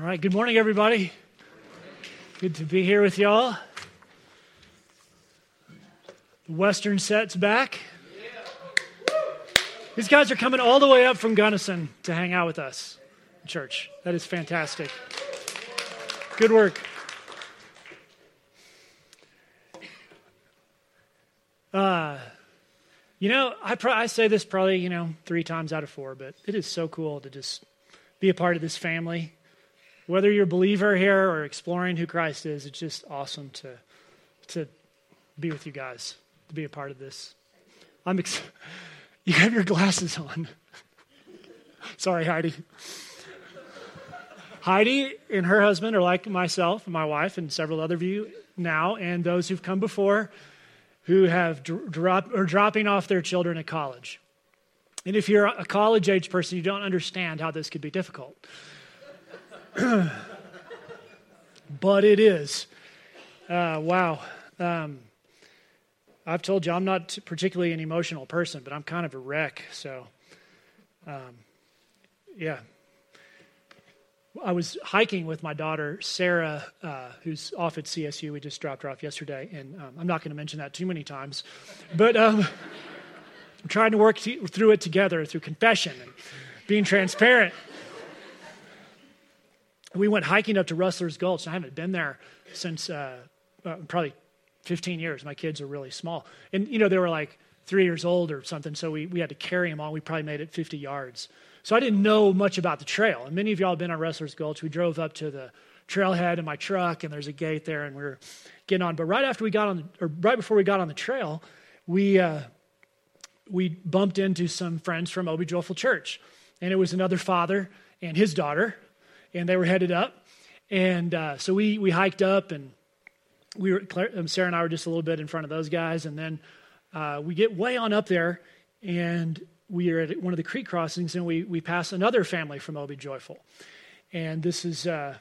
All right, good morning, everybody. Good to be here with y'all. The Western set's back. These guys are coming all the way up from Gunnison to hang out with us in church. That is fantastic. Good work. Uh, you know, I, pro- I say this probably, you know, three times out of four, but it is so cool to just be a part of this family. Whether you're a believer here or exploring who Christ is, it's just awesome to, to be with you guys, to be a part of this. I'm ex- you have your glasses on. Sorry, Heidi. Heidi and her husband are like myself and my wife and several other of you now, and those who've come before who have drop, or dropping off their children at college. And if you're a college age person, you don't understand how this could be difficult. but it is. Uh, wow. Um, I've told you I'm not particularly an emotional person, but I'm kind of a wreck. So, um, yeah. I was hiking with my daughter, Sarah, uh, who's off at CSU. We just dropped her off yesterday, and um, I'm not going to mention that too many times. But um, I'm trying to work through it together through confession and being transparent. We went hiking up to Rustler's Gulch. I haven't been there since uh, uh, probably 15 years. My kids are really small. And, you know, they were like three years old or something, so we, we had to carry them on. We probably made it 50 yards. So I didn't know much about the trail. And many of y'all have been on Rustler's Gulch. We drove up to the trailhead in my truck, and there's a gate there, and we are getting on. But right after we got on, or right before we got on the trail, we, uh, we bumped into some friends from Obi Joyful Church. And it was another father and his daughter, and they were headed up. And uh, so we, we hiked up, and we were, um, Sarah and I were just a little bit in front of those guys. And then uh, we get way on up there, and we are at one of the creek crossings, and we, we pass another family from Obi Joyful. And this is uh,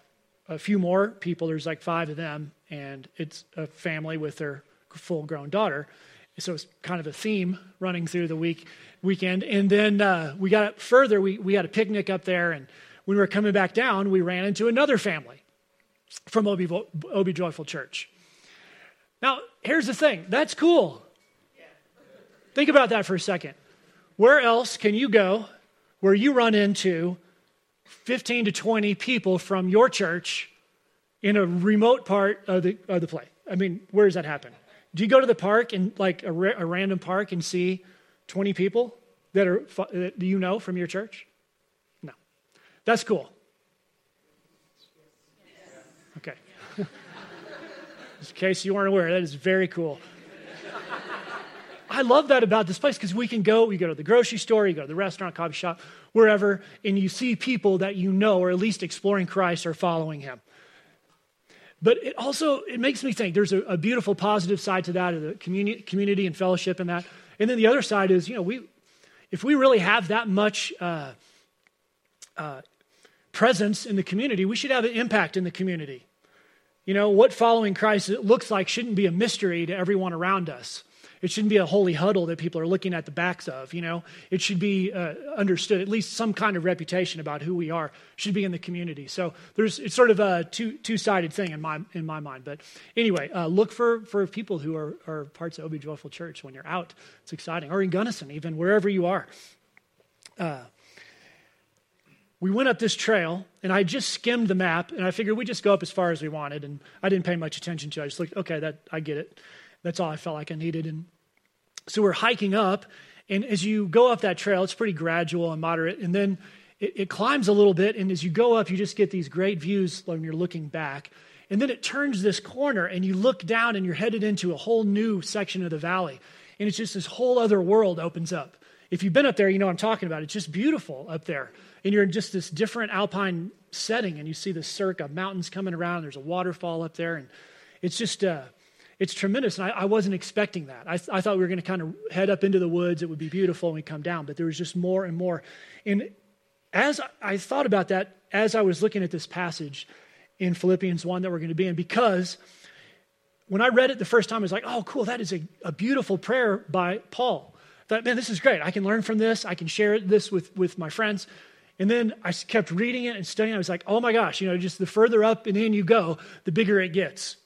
a few more people. There's like five of them, and it's a family with their full grown daughter so it's kind of a theme running through the week weekend. And then uh, we got up further. We we had a picnic up there, and when we were coming back down, we ran into another family from Obi, Obi Joyful Church. Now, here's the thing. That's cool. Think about that for a second. Where else can you go where you run into 15 to 20 people from your church in a remote part of the, of the play? I mean, where does that happen? Do you go to the park and like a, a random park and see 20 people that are that you know from your church? That's cool. Okay. in case you weren't aware, that is very cool. I love that about this place because we can go, you go to the grocery store, you go to the restaurant, coffee shop, wherever, and you see people that you know or at least exploring Christ or following him. But it also it makes me think there's a, a beautiful positive side to that, of the community, community and fellowship and that. And then the other side is, you know, we if we really have that much uh, uh, presence in the community, we should have an impact in the community. You know, what following Christ looks like shouldn't be a mystery to everyone around us. It shouldn't be a holy huddle that people are looking at the backs of, you know. It should be uh, understood, at least some kind of reputation about who we are should be in the community. So there's, it's sort of a two, two-sided thing in my, in my mind. But anyway, uh, look for, for people who are, are parts of Obi Joyful Church when you're out. It's exciting. Or in Gunnison, even, wherever you are. Uh, we went up this trail, and I just skimmed the map, and I figured we'd just go up as far as we wanted, and I didn't pay much attention to it. I just looked, okay, that I get it. That's all I felt like I needed. And so we're hiking up, and as you go up that trail, it's pretty gradual and moderate, and then it, it climbs a little bit, and as you go up, you just get these great views when you're looking back. And then it turns this corner, and you look down, and you're headed into a whole new section of the valley. And it's just this whole other world opens up. If you've been up there, you know I'm talking about. It's just beautiful up there. And you're in just this different alpine setting, and you see the cirque of mountains coming around. There's a waterfall up there, and it's just, uh, it's tremendous. And I, I wasn't expecting that. I, I thought we were going to kind of head up into the woods. It would be beautiful and we come down, but there was just more and more. And as I thought about that, as I was looking at this passage in Philippians 1 that we're going to be in, because when I read it the first time, I was like, oh, cool, that is a, a beautiful prayer by Paul. I thought, man, this is great. I can learn from this. I can share this with, with my friends. And then I kept reading it and studying. I was like, oh my gosh, you know, just the further up and in you go, the bigger it gets.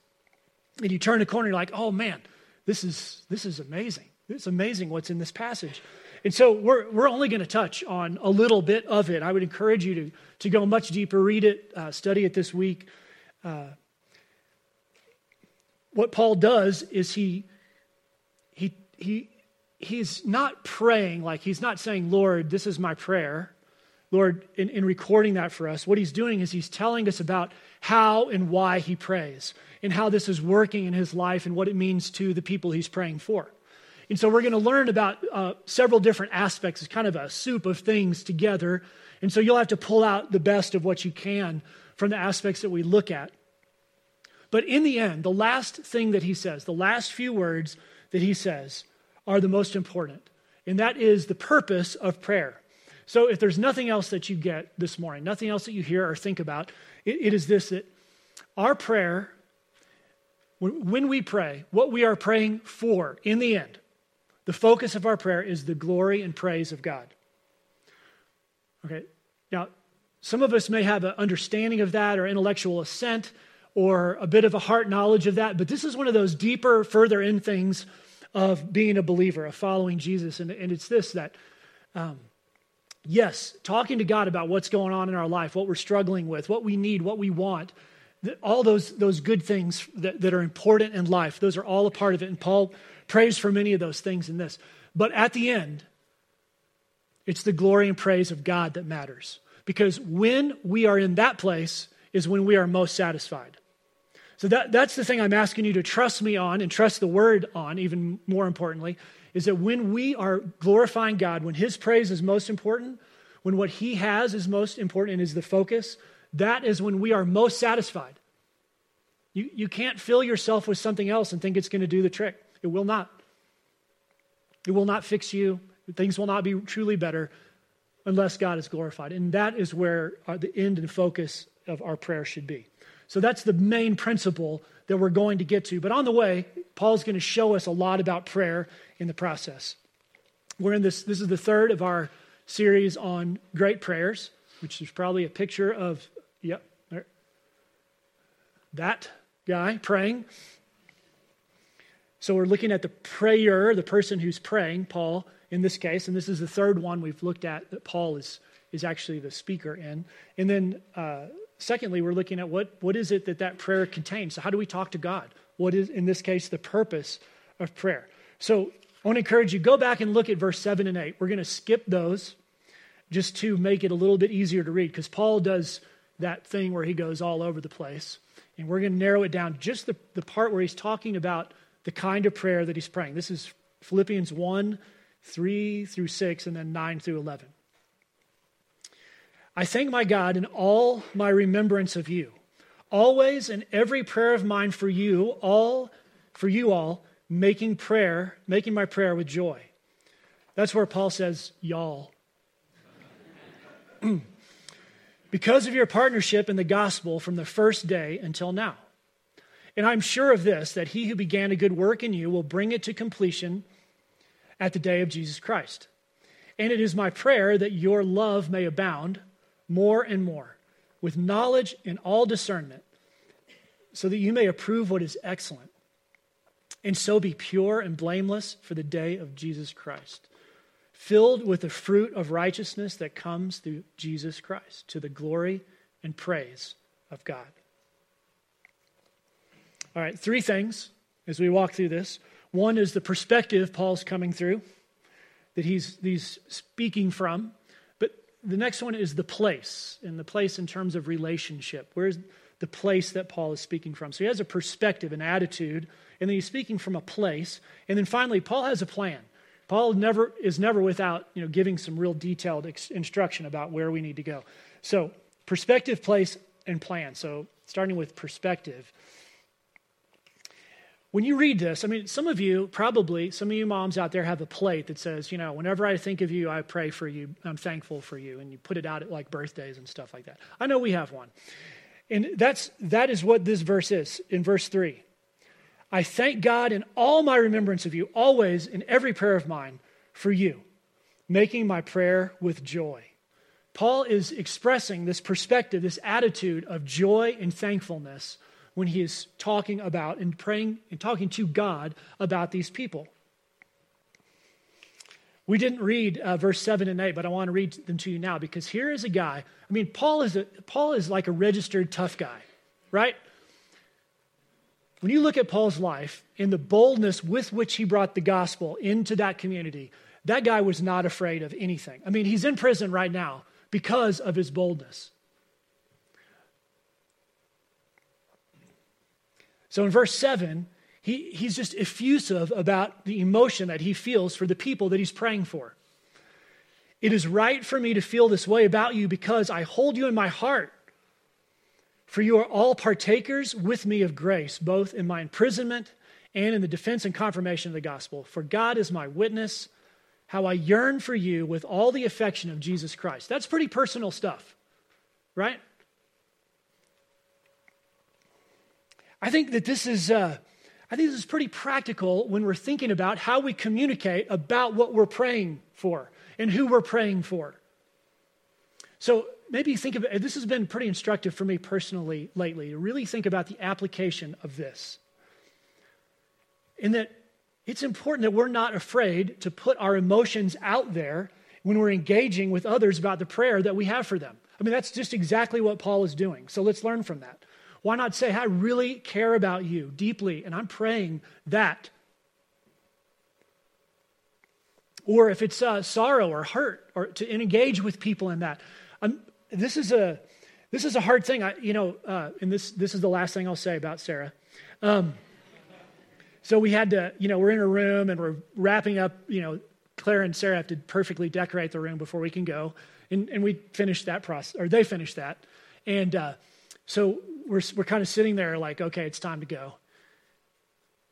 And you turn the corner, you're like, oh man, this is this is amazing. It's amazing what's in this passage. And so we're, we're only going to touch on a little bit of it. I would encourage you to, to go much deeper, read it, uh, study it this week. Uh, what Paul does is he, he, he, he's not praying like he's not saying, Lord, this is my prayer. Lord, in, in recording that for us, what he's doing is he's telling us about how and why he prays and how this is working in his life and what it means to the people he's praying for. And so we're going to learn about uh, several different aspects. It's kind of a soup of things together. And so you'll have to pull out the best of what you can from the aspects that we look at. But in the end, the last thing that he says, the last few words that he says, are the most important. And that is the purpose of prayer. So if there's nothing else that you get this morning, nothing else that you hear or think about, it, it is this that our prayer, when, we pray, what we are praying for in the end, the focus of our prayer is the glory and praise of God. Okay, now, some of us may have an understanding of that or intellectual assent or a bit of a heart knowledge of that, but this is one of those deeper, further in things of being a believer, of following Jesus. And, and it's this that, um, yes, talking to God about what's going on in our life, what we're struggling with, what we need, what we want, all those, those good things that, that are important in life, those are all a part of it. And Paul prays for many of those things in this. But at the end, it's the glory and praise of God that matters. Because when we are in that place is when we are most satisfied. So that, that's the thing I'm asking you to trust me on and trust the word on, even more importantly, is that when we are glorifying God, when his praise is most important, when what he has is most important and is the focus, that is when we are most satisfied. You, you can't fill yourself with something else and think it's going to do the trick. It will not. It will not fix you. Things will not be truly better unless God is glorified. And that is where our, the end and focus of our prayer should be. So that's the main principle that we're going to get to. But on the way, Paul's going to show us a lot about prayer in the process. We're in this, this is the third of our series on great prayers, which is probably a picture of, yep, that guy praying. So we're looking at the prayer, the person who's praying, Paul in this case, and this is the third one we've looked at that Paul is, is actually the speaker in. And then, uh, secondly, we're looking at what, what is it that that prayer contains. So, how do we talk to God? What is, in this case, the purpose of prayer? So, I want to encourage you, go back and look at verse 7 and 8. We're going to skip those just to make it a little bit easier to read because Paul does that thing where he goes all over the place. And we're going to narrow it down just the, the part where he's talking about the kind of prayer that he's praying. This is Philippians 1 3 through 6, and then 9 through 11. I thank my God in all my remembrance of you, always in every prayer of mine for you, all for you all, making prayer, making my prayer with joy. That's where Paul says, y'all. because of your partnership in the gospel from the first day until now. And I'm sure of this, that he who began a good work in you will bring it to completion at the day of Jesus Christ. And it is my prayer that your love may abound more and more with knowledge and all discernment, so that you may approve what is excellent, and so be pure and blameless for the day of Jesus Christ, filled with the fruit of righteousness that comes through Jesus Christ, to the glory and praise of God. All right, three things as we walk through this. One is the perspective Paul's coming through, that he's, he's speaking from. The next one is the place, and the place in terms of relationship. Where's the place that Paul is speaking from? So he has a perspective, an attitude, and then he's speaking from a place. And then finally, Paul has a plan. Paul never is never without you know, giving some real detailed ex- instruction about where we need to go. So, perspective, place, and plan. So, starting with perspective. When you read this, I mean, some of you, probably, some of you moms out there have a plate that says, you know, whenever I think of you, I pray for you, I'm thankful for you, and you put it out at like birthdays and stuff like that. I know we have one. And that's, that is what this verse is in verse 3. I thank God in all my remembrance of you, always in every prayer of mine for you, making my prayer with joy. Paul is expressing this perspective, this attitude of joy and thankfulness when he is talking about and praying and talking to God about these people. We didn't read uh, verse 7 and 8, but I want to read them to you now because here is a guy. I mean, Paul is, a, Paul is like a registered tough guy, right? When you look at Paul's life and the boldness with which he brought the gospel into that community, that guy was not afraid of anything. I mean, he's in prison right now because of his boldness. So in verse 7, he, he's just effusive about the emotion that he feels for the people that he's praying for. It is right for me to feel this way about you because I hold you in my heart. For you are all partakers with me of grace, both in my imprisonment and in the defense and confirmation of the gospel. For God is my witness, how I yearn for you with all the affection of Jesus Christ. That's pretty personal stuff, right? I think that this is. Uh, I think this is pretty practical when we're thinking about how we communicate about what we're praying for and who we're praying for. So maybe think of this has been pretty instructive for me personally lately to really think about the application of this. In that it's important that we're not afraid to put our emotions out there when we're engaging with others about the prayer that we have for them. I mean, that's just exactly what Paul is doing. So let's learn from that. Why not say, I really care about you deeply, and I'm praying that? Or if it's uh, sorrow or hurt, or to engage with people in that. I'm, this is a this is a hard thing. I, you know, uh, and this this is the last thing I'll say about Sarah. Um, so we had to, you know, we're in a room and we're wrapping up. You know, Claire and Sarah have to perfectly decorate the room before we can go, and and we finished that process, or they finished that, and uh, so we're, we're kind of sitting there like, okay, it's time to go.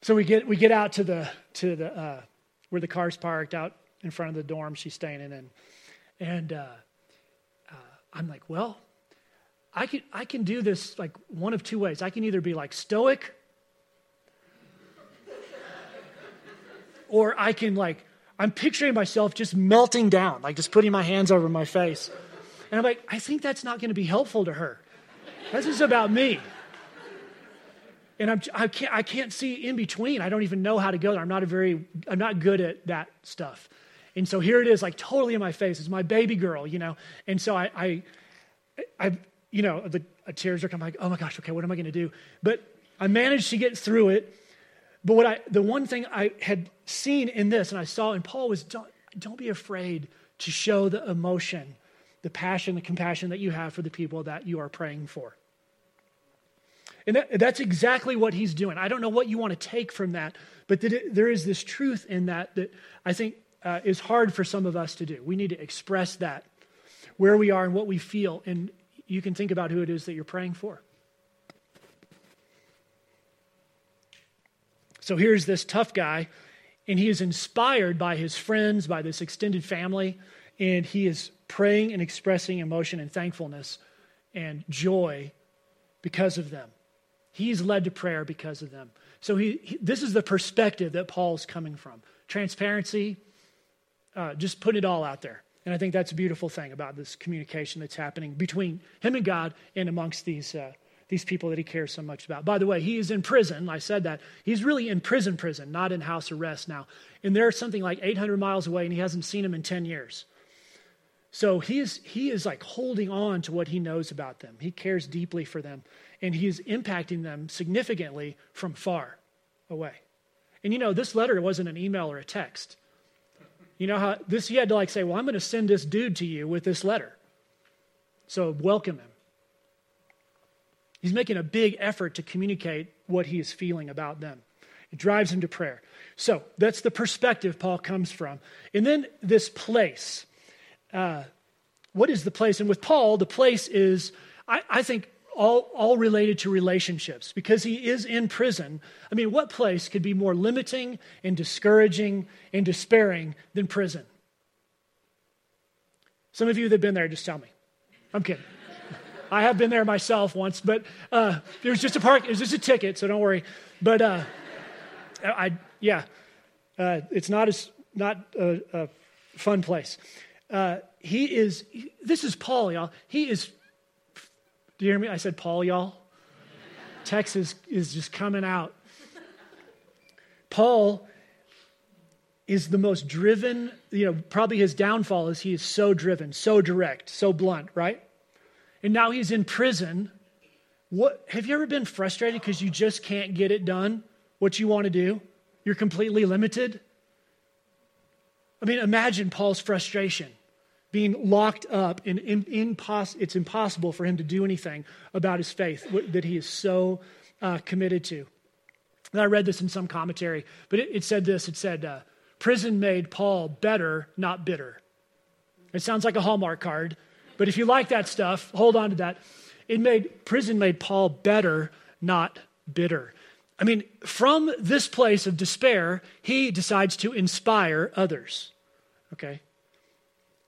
So we get, we get out to the, to the, uh, where the car's parked out in front of the dorm she's staying in. And, and uh, uh, I'm like, well, I can, I can do this like one of two ways. I can either be like stoic or I can like, I'm picturing myself just melting down, like just putting my hands over my face. And I'm like, I think that's not going to be helpful to her. This is about me. And I'm, I, can't, I can't see in between. I don't even know how to go there. I'm not a very, I'm not good at that stuff. And so here it is, like totally in my face. It's my baby girl, you know. And so I, I, I you know, the uh, tears are coming. Like, oh my gosh, okay, what am I going to do? But I managed to get through it. But what I, the one thing I had seen in this, and I saw in Paul, was don't, don't be afraid to show the emotion, the passion, the compassion that you have for the people that you are praying for. And that, that's exactly what he's doing. I don't know what you want to take from that, but that it, there is this truth in that that I think uh, is hard for some of us to do. We need to express that, where we are and what we feel, and you can think about who it is that you're praying for. So here's this tough guy, and he is inspired by his friends, by this extended family, and he is praying and expressing emotion and thankfulness and joy because of them. He's led to prayer because of them. So he, he this is the perspective that Paul's coming from. Transparency, uh, just put it all out there. And I think that's a beautiful thing about this communication that's happening between him and God and amongst these, uh, these people that he cares so much about. By the way, he is in prison. I said that. He's really in prison, prison, not in house arrest now. And they're something like 800 miles away, and he hasn't seen him in 10 years. So he is, he is like holding on to what he knows about them. He cares deeply for them and he is impacting them significantly from far away. And you know, this letter wasn't an email or a text. You know how this, he had to like say, Well, I'm going to send this dude to you with this letter. So welcome him. He's making a big effort to communicate what he is feeling about them. It drives him to prayer. So that's the perspective Paul comes from. And then this place. Uh, what is the place? And with Paul, the place is, I, I think, all, all related to relationships because he is in prison. I mean, what place could be more limiting and discouraging and despairing than prison? Some of you that have been there, just tell me. I'm kidding. I have been there myself once, but uh, it was just a park. It was just a ticket, so don't worry. But uh, I, yeah, uh, it's not as not a, a fun place. Uh, he is, this is Paul, y'all. He is, do you hear me? I said Paul, y'all. Texas is just coming out. Paul is the most driven, you know, probably his downfall is he is so driven, so direct, so blunt, right? And now he's in prison. What have you ever been frustrated because you just can't get it done? What you want to do? You're completely limited. I mean, imagine Paul's frustration being locked up and in, impos- it's impossible for him to do anything about his faith that he is so uh, committed to. And I read this in some commentary, but it, it said this it said, uh, Prison made Paul better, not bitter. It sounds like a Hallmark card, but if you like that stuff, hold on to that. It made prison made Paul better, not bitter. I mean, from this place of despair, he decides to inspire others. Okay?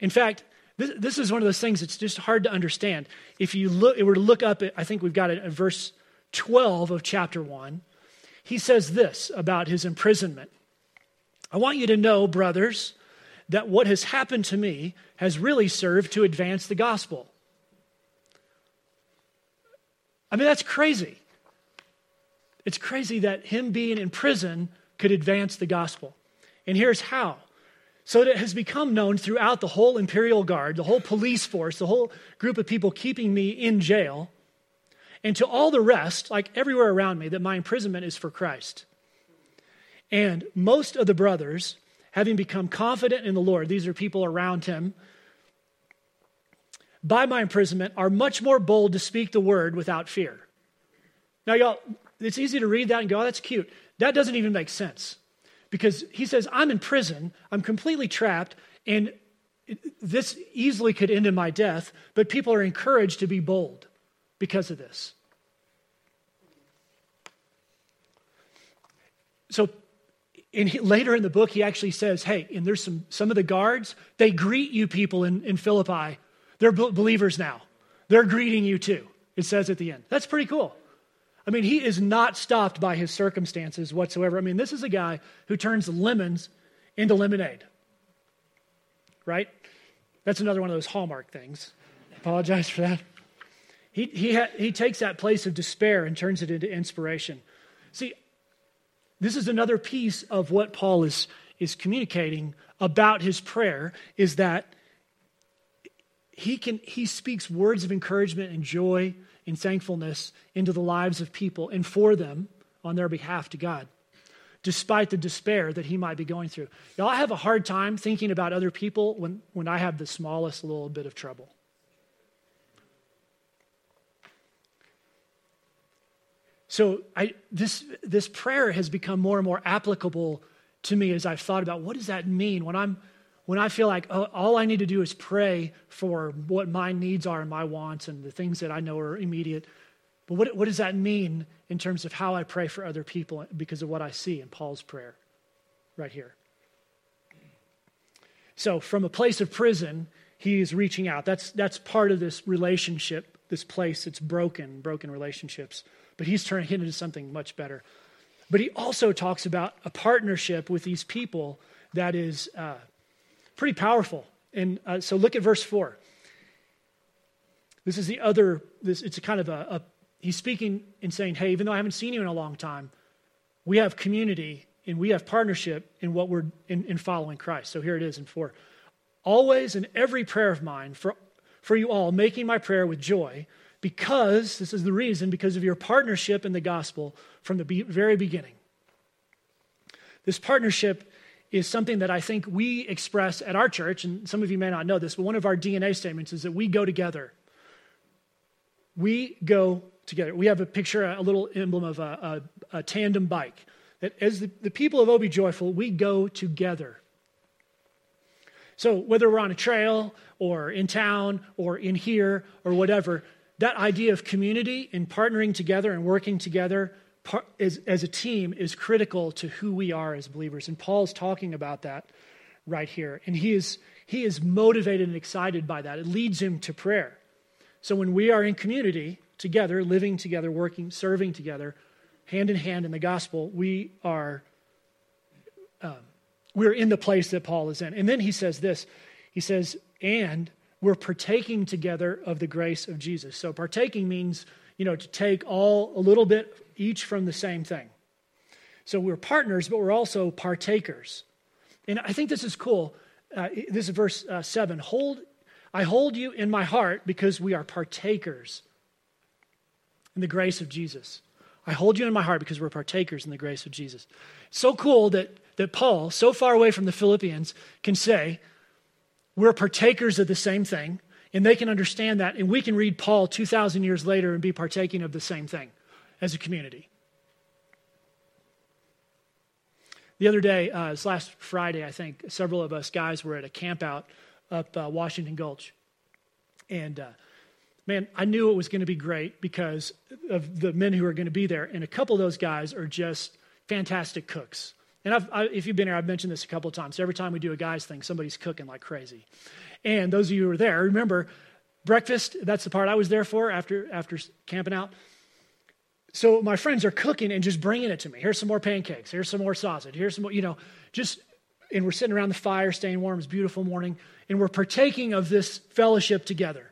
In fact, this, this is one of those things that's just hard to understand. If you look, if were to look up I think we've got it at verse 12 of chapter 1, he says this about his imprisonment. I want you to know, brothers, that what has happened to me has really served to advance the gospel. I mean, that's crazy. It's crazy that him being in prison could advance the gospel. And here's how so that it has become known throughout the whole imperial guard, the whole police force, the whole group of people keeping me in jail, and to all the rest, like everywhere around me, that my imprisonment is for Christ. And most of the brothers, having become confident in the Lord, these are people around him, by my imprisonment, are much more bold to speak the word without fear. Now, y'all, it's easy to read that and go, oh, that's cute. That doesn't even make sense because he says, I'm in prison, I'm completely trapped, and this easily could end in my death, but people are encouraged to be bold because of this. So later in the book, he actually says, Hey, and there's some, some of the guards, they greet you people in, in Philippi. They're believers now. They're greeting you too, it says at the end. That's pretty cool. I mean, he is not stopped by his circumstances whatsoever. I mean, this is a guy who turns lemons into lemonade, right? That's another one of those hallmark things. Apologize for that. He, he, ha- he takes that place of despair and turns it into inspiration. See, this is another piece of what Paul is, is communicating about his prayer is that he, can, he speaks words of encouragement and joy in thankfulness into the lives of people and for them on their behalf to God, despite the despair that he might be going through. Y'all, I have a hard time thinking about other people when, when I have the smallest little bit of trouble. So I, this, this prayer has become more and more applicable to me as I've thought about what does that mean when I'm when I feel like oh, all I need to do is pray for what my needs are and my wants and the things that I know are immediate. But what, what does that mean in terms of how I pray for other people because of what I see in Paul's prayer right here? So, from a place of prison, he is reaching out. That's, that's part of this relationship, this place that's broken, broken relationships. But he's turning it into something much better. But he also talks about a partnership with these people that is. Uh, Pretty powerful. And uh, so look at verse 4. This is the other, this, it's a kind of a, a, he's speaking and saying, hey, even though I haven't seen you in a long time, we have community and we have partnership in what we're in, in following Christ. So here it is in 4. Always in every prayer of mine, for, for you all, making my prayer with joy, because, this is the reason, because of your partnership in the gospel from the be- very beginning. This partnership is something that I think we express at our church, and some of you may not know this, but one of our DNA statements is that we go together. We go together. We have a picture, a little emblem of a, a, a tandem bike. That as the, the people of Obi Joyful, we go together. So whether we're on a trail or in town or in here or whatever, that idea of community and partnering together and working together as, as a team is critical to who we are as believers. And Paul's talking about that right here. And he is, he is motivated and excited by that. It leads him to prayer. So when we are in community together, living together, working, serving together, hand in hand in the gospel, we are um, we're in the place that Paul is in. And then he says this. He says, and we're partaking together of the grace of Jesus. So partaking means, you know, to take all a little bit each from the same thing. So we're partners, but we're also partakers. And I think this is cool. Uh, this is verse uh, 7. Hold, I hold you in my heart because we are partakers in the grace of Jesus. I hold you in my heart because we're partakers in the grace of Jesus. So cool that, that Paul, so far away from the Philippians, can say, We're partakers of the same thing, and they can understand that, and we can read Paul 2,000 years later and be partaking of the same thing as a community. The other day, uh, this last Friday, I think, several of us guys were at a camp out up uh, Washington Gulch. And uh, man, I knew it was going to be great because of the men who are going to be there. And a couple of those guys are just fantastic cooks. And I've, I, if you've been here, I've mentioned this a couple of times. Every time we do a guys thing, somebody's cooking like crazy. And those of you who were there, remember breakfast, that's the part I was there for after, after camping out. So my friends are cooking and just bringing it to me. Here's some more pancakes. Here's some more sausage. Here's some more, you know, just, and we're sitting around the fire, staying warm. It's beautiful morning. And we're partaking of this fellowship together.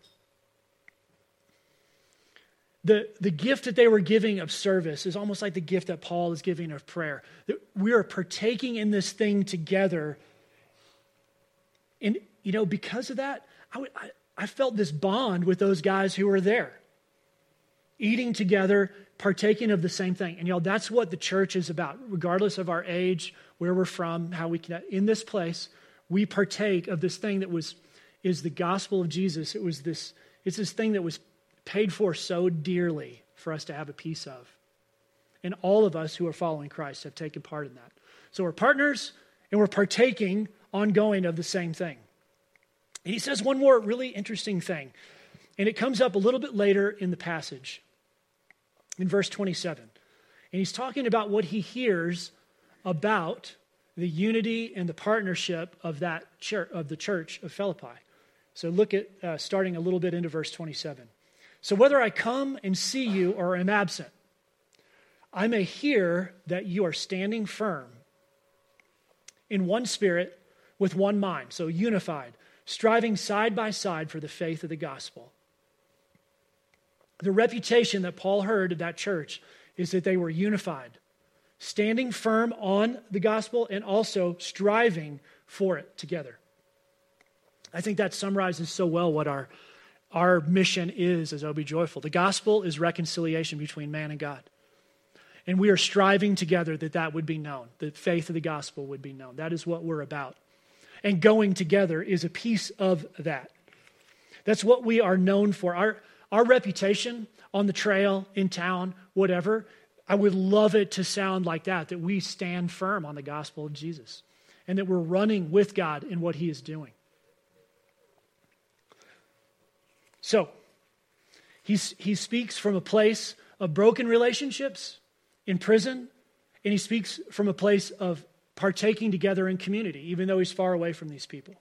The, the gift that they were giving of service is almost like the gift that Paul is giving of prayer. That we are partaking in this thing together. And, you know, because of that, I, I, I felt this bond with those guys who were there eating together, partaking of the same thing. And y'all, that's what the church is about, regardless of our age, where we're from, how we can. In this place, we partake of this thing that was is the gospel of Jesus. It was this. It's this thing that was paid for so dearly for us to have a piece of. And all of us who are following Christ have taken part in that. So we're partners and we're partaking ongoing of the same thing. And he says one more really interesting thing, and it comes up a little bit later in the passage in verse 27. And he's talking about what he hears about the unity and the partnership of that church, of the church of Philippi. So look at uh, starting a little bit into verse 27. So whether I come and see you or am absent, I may hear that you are standing firm in one spirit with one mind, so unified, striving side by side for the faith of the gospel the reputation that Paul heard of that church is that they were unified, standing firm on the gospel and also striving for it together. I think that summarizes so well what our, our mission is as OB Joyful. The gospel is reconciliation between man and God. And we are striving together that that would be known, that faith of the gospel would be known. That is what we're about. And going together is a piece of that. That's what we are known for. Our, our reputation on the trail, in town, whatever, I would love it to sound like that, that we stand firm on the gospel of Jesus and that we're running with God in what he is doing. So, he's, he speaks from a place of broken relationships in prison, and he speaks from a place of partaking together in community, even though he's far away from these people.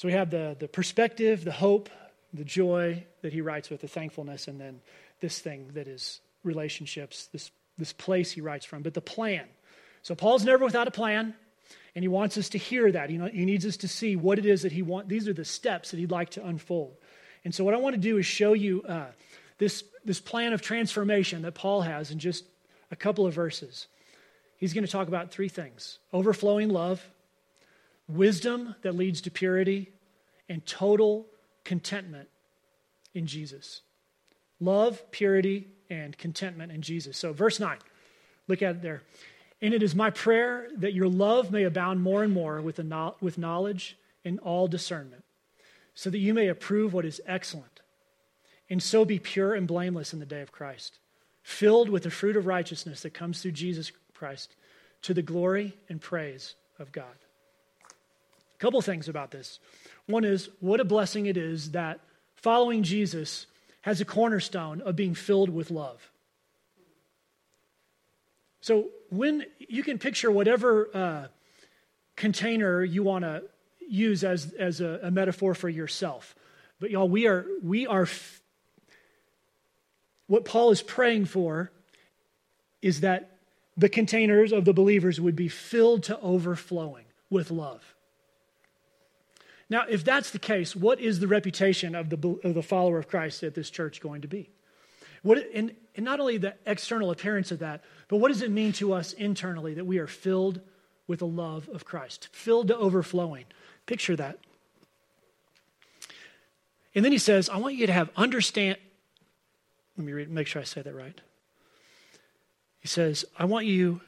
So we have the, the perspective, the hope, the joy that he writes with, the thankfulness, and then this thing that is relationships, this, this place he writes from. But the plan. So Paul's never without a plan, and he wants us to hear that. He, he needs us to see what it is that he wants. These are the steps that he'd like to unfold. And so what I want to do is show you uh, this, this plan of transformation that Paul has in just a couple of verses. He's going to talk about three things overflowing love, wisdom that leads to purity, and total contentment in Jesus. Love, purity, and contentment in Jesus. So, verse 9, look at it there. And it is my prayer that your love may abound more and more with, with knowledge and all discernment, so that you may approve what is excellent, and so be pure and blameless in the day of Christ, filled with the fruit of righteousness that comes through Jesus Christ, to the glory and praise of God couple things about this. One is what a blessing it is that following Jesus has a cornerstone of being filled with love. So when you can picture whatever uh, container you want to use as, as a, a, metaphor for yourself, but y'all, we are we are. F- what Paul is praying for is that the containers of the believers would be filled to overflowing with love. Now, if that's the case, what is the reputation of the, of the follower of Christ at this church going to be? What, and, and not only the external appearance of that, but what does it mean to us internally that we are filled with the love of Christ, filled to overflowing? Picture that. And then he says, I want you to have understand. Let me read, make sure I say that right. He says, I want you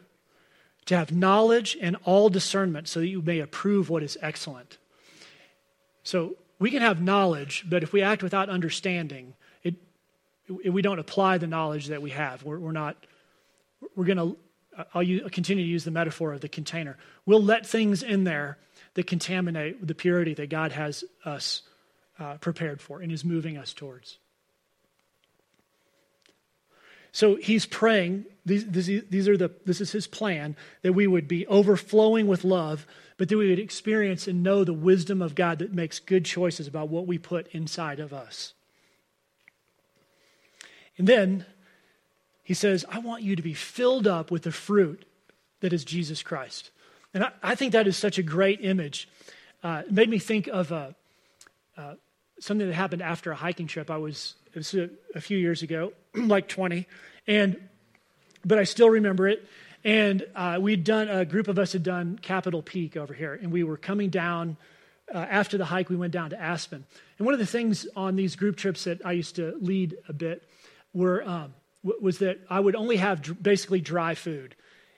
to have knowledge and all discernment so that you may approve what is excellent. So we can have knowledge, but if we act without understanding, it, we don't apply the knowledge that we have. We're, we're not, we're going to, I'll use, continue to use the metaphor of the container. We'll let things in there that contaminate the purity that God has us uh, prepared for and is moving us towards. So he's praying, these, these are the, this is his plan, that we would be overflowing with love, but that we would experience and know the wisdom of God that makes good choices about what we put inside of us. And then he says, I want you to be filled up with the fruit that is Jesus Christ. And I, I think that is such a great image. Uh, it made me think of a, uh, something that happened after a hiking trip. I was, it was a, a few years ago, like 20, and but I still remember it. And uh, we'd done, a group of us had done Capitol Peak over here, and we were coming down. Uh, after the hike, we went down to Aspen. And one of the things on these group trips that I used to lead a bit were, um, was that I would only have dr- basically dry food.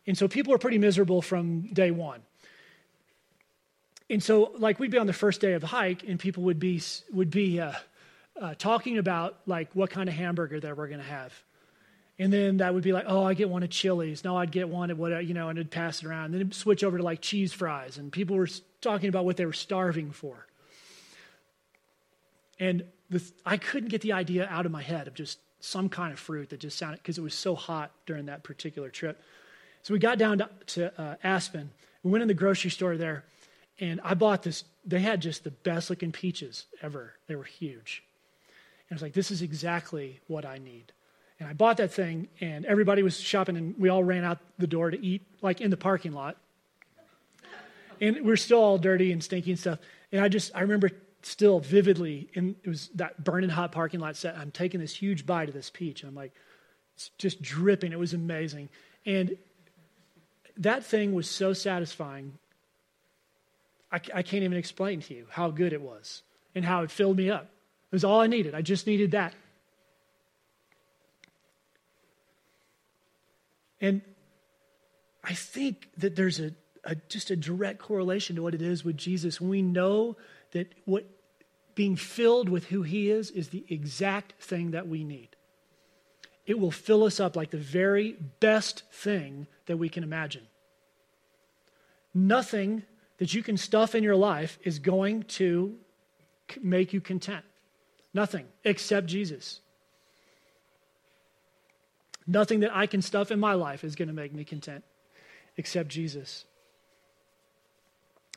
And so people were pretty miserable from day one. And so, like, we'd be on the first day of the hike, and people would be, would be uh, uh, talking about, like, what kind of hamburger that we're going to have. And then that would be like, oh, I get one at Chili's. No, I'd get one at what, you know, and it'd pass it around. And then it'd switch over to like cheese fries. And people were talking about what they were starving for. And I couldn't get the idea out of my head of just some kind of fruit that just sounded, because it was so hot during that particular trip. So we got down to, to uh, Aspen. We went in the grocery store there, and I bought this. They had just the best looking peaches ever. They were huge. And I was like, this is exactly what I need. And I bought that thing, and everybody was shopping, and we all ran out the door to eat, like in the parking lot. And we're still all dirty and stinky and stuff. And I just, I remember still vividly, and it was that burning hot parking lot set. I'm taking this huge bite of this peach, and I'm like, it's just dripping. It was amazing. And that thing was so satisfying. I, I can't even explain to you how good it was and how it filled me up. It was all I needed. I just needed that. And I think that there's a, a, just a direct correlation to what it is with Jesus. We know that what being filled with who he is is the exact thing that we need. It will fill us up like the very best thing that we can imagine. Nothing that you can stuff in your life is going to make you content. Nothing except Jesus. Nothing that I can stuff in my life is going to make me content except Jesus.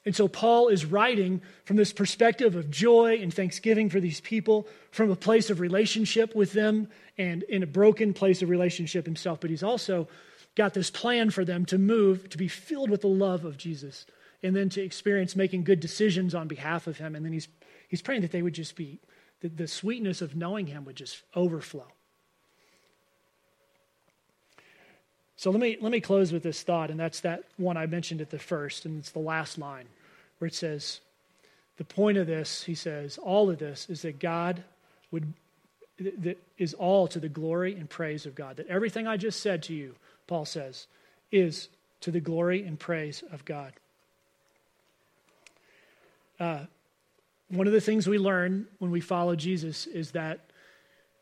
And so Paul is writing from this perspective of joy and thanksgiving for these people, from a place of relationship with them and in a broken place of relationship himself. But he's also got this plan for them to move, to be filled with the love of Jesus, and then to experience making good decisions on behalf of him. And then he's, he's praying that they would just be, that the sweetness of knowing him would just overflow. So let me, let me close with this thought, and that's that one I mentioned at the first, and it's the last line where it says, The point of this, he says, all of this is that God would, that is all to the glory and praise of God. That everything I just said to you, Paul says, is to the glory and praise of God. Uh, one of the things we learn when we follow Jesus is that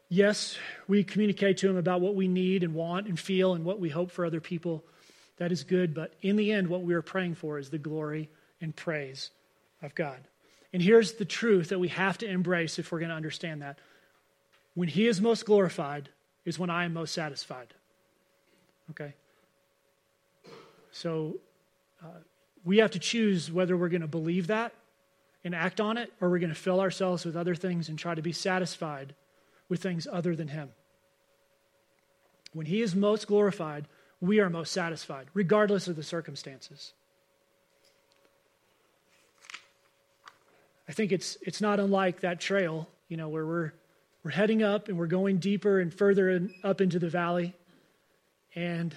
Yes, we communicate to him about what we need and want and feel and what we hope for other people. That is good, but in the end, what we are praying for is the glory and praise of God. And here's the truth that we have to embrace if we're going to understand that. When he is most glorified is when I am most satisfied. Okay? So uh, we have to choose whether we're going to believe that and act on it, or we're going to fill ourselves with other things and try to be satisfied with things other than Him. When He is most glorified, we are most satisfied, regardless of the circumstances. I think it's, it's not unlike that trail, you know, where we're, we're heading up and we're going deeper and further in, up into the valley. And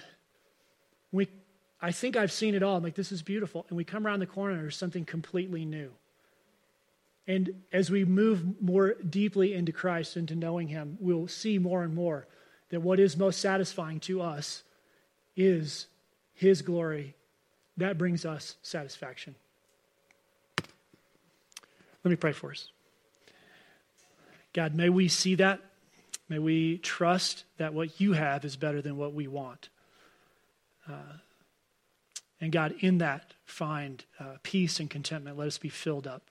we, I think I've seen it all. I'm like, this is beautiful. And we come around the corner and there's something completely new. And as we move more deeply into Christ, into knowing Him, we'll see more and more that what is most satisfying to us is His glory. That brings us satisfaction. Let me pray for us. God, may we see that. May we trust that what you have is better than what we want. Uh, and God, in that, find uh, peace and contentment. Let us be filled up.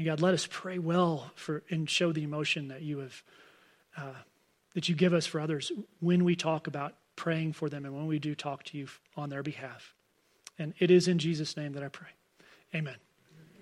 And God, let us pray well for and show the emotion that you have uh, that you give us for others when we talk about praying for them and when we do talk to you on their behalf. And it is in Jesus' name that I pray. Amen.